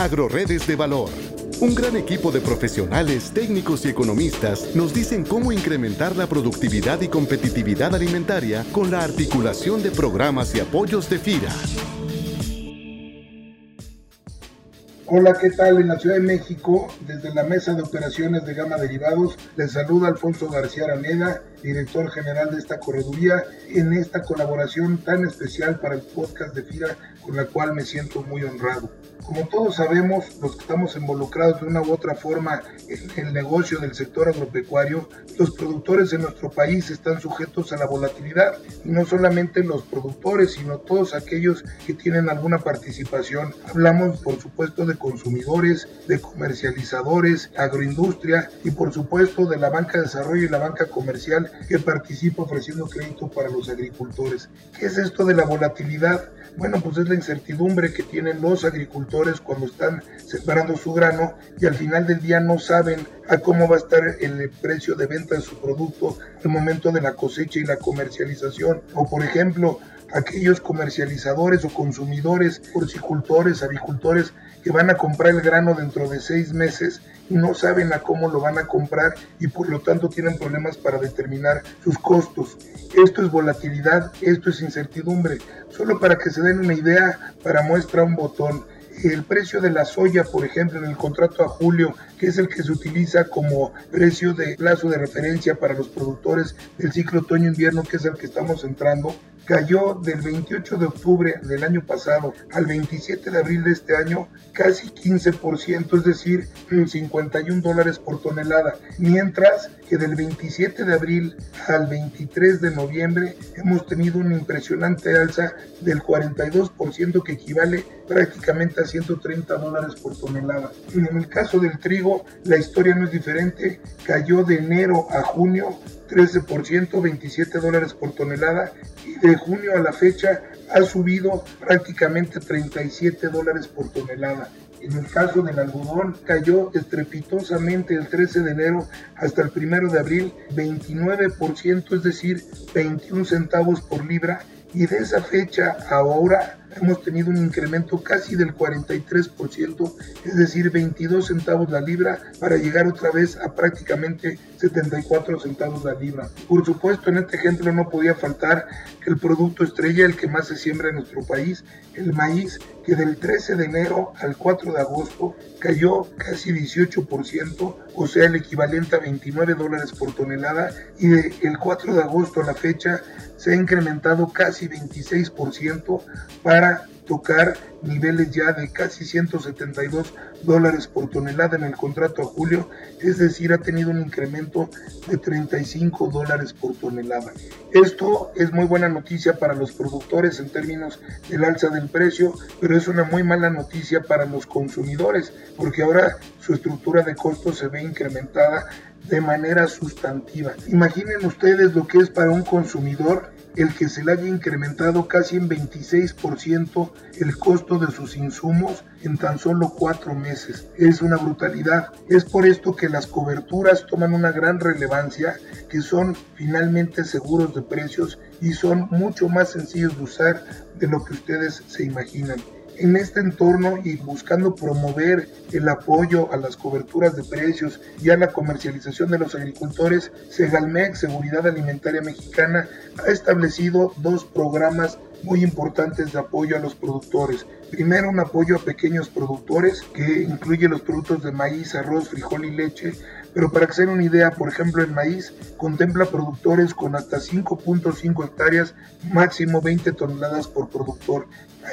Agroredes de Valor. Un gran equipo de profesionales, técnicos y economistas nos dicen cómo incrementar la productividad y competitividad alimentaria con la articulación de programas y apoyos de FIRA. Hola, ¿qué tal? En la Ciudad de México, desde la Mesa de Operaciones de Gama Derivados, les saluda Alfonso García Araneda, director general de esta correduría, en esta colaboración tan especial para el podcast de FIRA, con la cual me siento muy honrado. Como todos sabemos, los que estamos involucrados de una u otra forma en el negocio del sector agropecuario, los productores de nuestro país están sujetos a la volatilidad. Y no solamente los productores, sino todos aquellos que tienen alguna participación. Hablamos, por supuesto, de consumidores, de comercializadores, agroindustria y, por supuesto, de la banca de desarrollo y la banca comercial que participa ofreciendo crédito para los agricultores. ¿Qué es esto de la volatilidad? Bueno, pues es la incertidumbre que tienen los agricultores cuando están separando su grano y al final del día no saben a cómo va a estar el precio de venta de su producto el momento de la cosecha y la comercialización. O por ejemplo, aquellos comercializadores o consumidores, horticultores, avicultores que van a comprar el grano dentro de seis meses y no saben a cómo lo van a comprar y por lo tanto tienen problemas para determinar sus costos. Esto es volatilidad, esto es incertidumbre. Solo para que se den una idea, para muestra un botón el precio de la soya, por ejemplo, en el contrato a julio, que es el que se utiliza como precio de plazo de referencia para los productores del ciclo otoño-invierno, que es el que estamos entrando, cayó del 28 de octubre del año pasado al 27 de abril de este año casi 15%, es decir, 51 dólares por tonelada, mientras que del 27 de abril al 23 de noviembre hemos tenido una impresionante alza del 42% que equivale prácticamente a 130 dólares por tonelada. En el caso del trigo, la historia no es diferente, cayó de enero a junio 13%, 27 dólares por tonelada y de junio a la fecha ha subido prácticamente 37 dólares por tonelada. En el caso del algodón cayó estrepitosamente el 13 de enero hasta el 1 de abril 29%, es decir, 21 centavos por libra y de esa fecha a ahora hemos tenido un incremento casi del 43%, es decir, 22 centavos la libra para llegar otra vez a prácticamente 74 centavos la libra. Por supuesto, en este ejemplo no podía faltar el producto estrella, el que más se siembra en nuestro país, el maíz, que del 13 de enero al 4 de agosto cayó casi 18%, o sea, el equivalente a 29 dólares por tonelada, y del 4 de agosto a la fecha se ha incrementado casi 26% para tocar niveles ya de casi 172 dólares por tonelada en el contrato a julio, es decir, ha tenido un incremento de 35 dólares por tonelada. Esto es muy buena noticia para los productores en términos del alza del precio, pero es una muy mala noticia para los consumidores, porque ahora su estructura de costos se ve incrementada de manera sustantiva. Imaginen ustedes lo que es para un consumidor el que se le haya incrementado casi en 26% el costo de sus insumos en tan solo cuatro meses. Es una brutalidad. Es por esto que las coberturas toman una gran relevancia, que son finalmente seguros de precios y son mucho más sencillos de usar de lo que ustedes se imaginan en este entorno y buscando promover el apoyo a las coberturas de precios y a la comercialización de los agricultores, Segalmex, Seguridad Alimentaria Mexicana, ha establecido dos programas muy importantes de apoyo a los productores. Primero, un apoyo a pequeños productores que incluye los productos de maíz, arroz, frijol y leche. Pero para que una idea, por ejemplo, el maíz contempla productores con hasta 5.5 hectáreas, máximo 20 toneladas por productor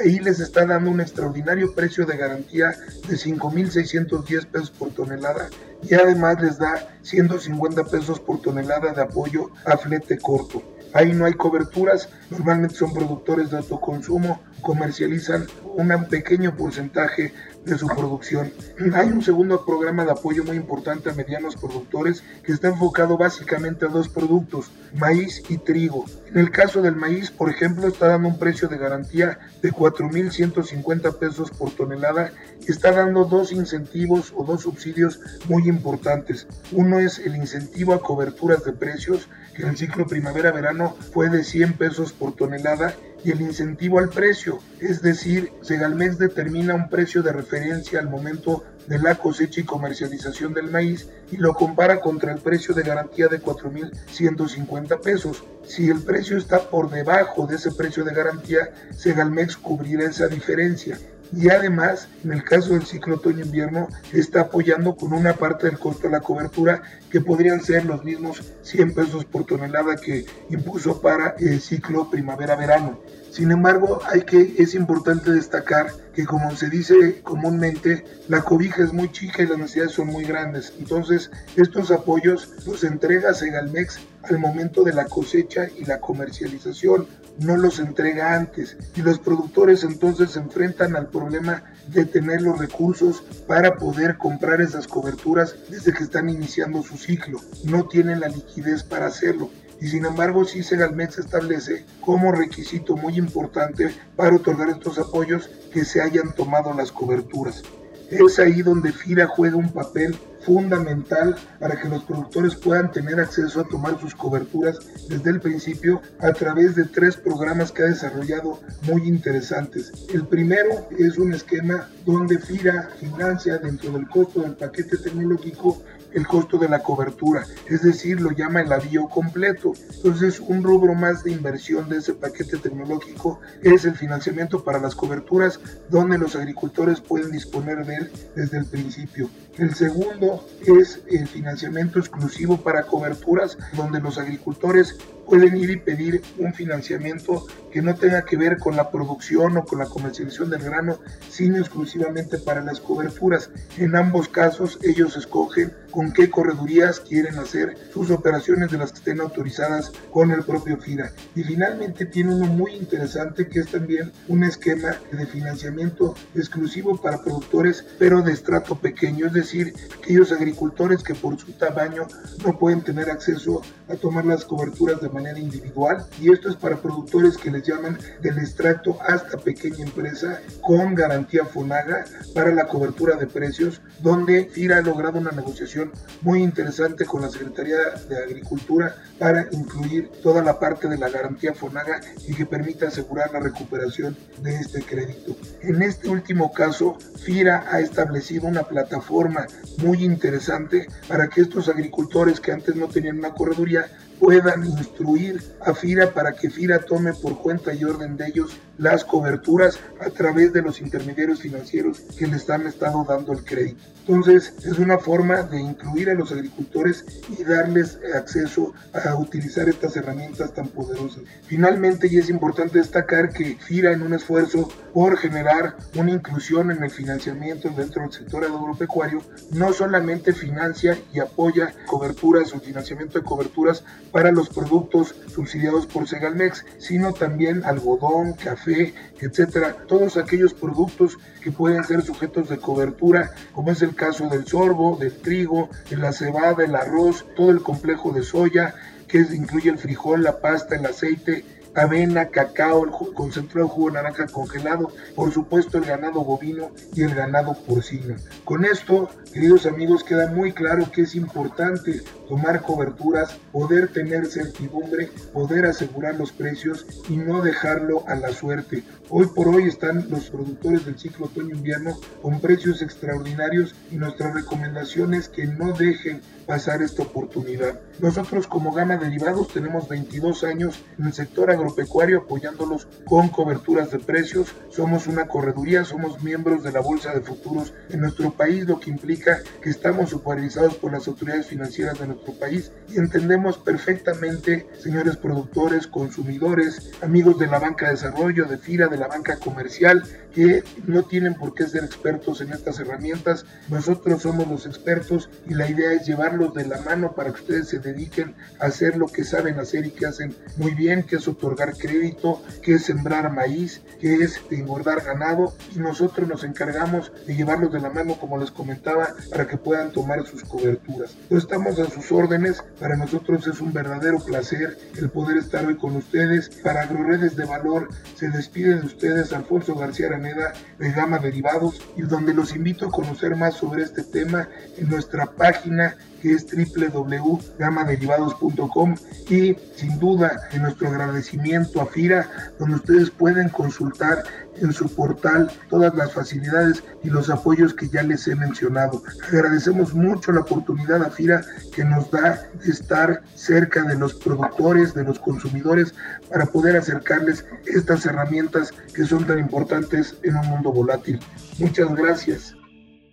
ahí les está dando un extraordinario precio de garantía de 5.610 pesos por tonelada y además les da 150 pesos por tonelada de apoyo a flete corto. Ahí no hay coberturas, normalmente son productores de autoconsumo, comercializan un pequeño porcentaje de su producción. Hay un segundo programa de apoyo muy importante a medianos productores que está enfocado básicamente a dos productos, maíz y trigo. En el caso del maíz, por ejemplo, está dando un precio de garantía de 4.150 pesos por tonelada y está dando dos incentivos o dos subsidios muy importantes. Uno es el incentivo a coberturas de precios, que en el ciclo primavera-verano fue de 100 pesos por tonelada y el incentivo al precio, es decir, Segalmex determina un precio de referencia al momento de la cosecha y comercialización del maíz y lo compara contra el precio de garantía de 4.150 pesos. Si el precio está por debajo de ese precio de garantía, Segalmex cubrirá esa diferencia y además, en el caso del ciclo otoño-invierno, está apoyando con una parte del costo de la cobertura que podrían ser los mismos 100 pesos por tonelada que impuso para el ciclo primavera-verano. Sin embargo, hay que, es importante destacar que como se dice comúnmente, la cobija es muy chica y las necesidades son muy grandes. Entonces, estos apoyos los entrega Segalmex al momento de la cosecha y la comercialización, no los entrega antes. Y los productores entonces se enfrentan al problema de tener los recursos para poder comprar esas coberturas desde que están iniciando su ciclo. No tienen la liquidez para hacerlo y sin embargo sí Segalmex establece como requisito muy importante para otorgar estos apoyos que se hayan tomado las coberturas. Es ahí donde FIRA juega un papel fundamental para que los productores puedan tener acceso a tomar sus coberturas desde el principio a través de tres programas que ha desarrollado muy interesantes. El primero es un esquema donde FIRA financia dentro del costo del paquete tecnológico el costo de la cobertura, es decir, lo llama el avío completo. Entonces, un rubro más de inversión de ese paquete tecnológico es el financiamiento para las coberturas, donde los agricultores pueden disponer de él desde el principio. El segundo es el financiamiento exclusivo para coberturas, donde los agricultores pueden ir y pedir un financiamiento que no tenga que ver con la producción o con la comercialización del grano, sino exclusivamente para las coberturas. En ambos casos ellos escogen con qué corredurías quieren hacer sus operaciones de las que estén autorizadas con el propio FIRA. Y finalmente tiene uno muy interesante que es también un esquema de financiamiento exclusivo para productores pero de estrato pequeño, es decir, aquellos agricultores que por su tamaño no pueden tener acceso a tomar las coberturas de manera individual y esto es para productores que les llaman del extracto hasta pequeña empresa con garantía FONAGA para la cobertura de precios donde FIRA ha logrado una negociación muy interesante con la Secretaría de Agricultura para incluir toda la parte de la garantía FONAGA y que permita asegurar la recuperación de este crédito. En este último caso, FIRA ha establecido una plataforma muy interesante para que estos agricultores que antes no tenían una correduría puedan instruir a FIRA para que FIRA tome por cuenta y orden de ellos las coberturas a través de los intermediarios financieros que les han estado dando el crédito. Entonces es una forma de incluir a los agricultores y darles acceso a utilizar estas herramientas tan poderosas. Finalmente, y es importante destacar que FIRA en un esfuerzo por generar una inclusión en el financiamiento dentro del sector agropecuario, no solamente financia y apoya coberturas o financiamiento de coberturas para los productos subsidiados por Segalmex, sino también algodón, café, etcétera, todos aquellos productos que pueden ser sujetos de cobertura, como es el caso del sorbo, del trigo, de la cebada, el arroz, todo el complejo de soya, que incluye el frijol, la pasta, el aceite, avena, cacao, el concentrado de jugo naranja congelado, por supuesto el ganado bovino y el ganado porcino. Con esto, queridos amigos, queda muy claro que es importante tomar coberturas, poder tener certidumbre, poder asegurar los precios y no dejarlo a la suerte. Hoy por hoy están los productores del ciclo otoño-invierno con precios extraordinarios y nuestra recomendación es que no dejen pasar esta oportunidad. Nosotros como Gama Derivados tenemos 22 años en el sector agropecuario apoyándolos con coberturas de precios. Somos una correduría, somos miembros de la Bolsa de Futuros en nuestro país, lo que implica que estamos supervisados por las autoridades financieras de nuestro país y entendemos perfectamente, señores productores, consumidores, amigos de la banca de desarrollo, de FIRA, de la banca comercial, que no tienen por qué ser expertos en estas herramientas. Nosotros somos los expertos y la idea es llevarlos de la mano para que ustedes se dediquen a hacer lo que saben hacer y que hacen muy bien, que es otorgar crédito, que es sembrar maíz, que es engordar ganado y nosotros nos encargamos de llevarlos de la mano, como les comentaba, para que puedan tomar sus coberturas. Entonces estamos a sus órdenes. Para nosotros es un verdadero placer el poder estar hoy con ustedes. Para AgroRedes de Valor se despide de ustedes Alfonso García Araneda de Gama Derivados y donde los invito a conocer más sobre este tema en nuestra página que es www.gamaderivados.com y sin duda en nuestro agradecimiento a FIRA donde ustedes pueden consultar en su portal todas las facilidades y los apoyos que ya les he mencionado. Agradecemos mucho la oportunidad a FIRA que nos da de estar cerca de los productores, de los consumidores, para poder acercarles estas herramientas que son tan importantes en un mundo volátil. Muchas gracias.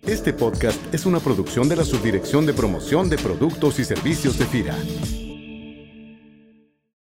Este podcast es una producción de la Subdirección de Promoción de Productos y Servicios de FIRA.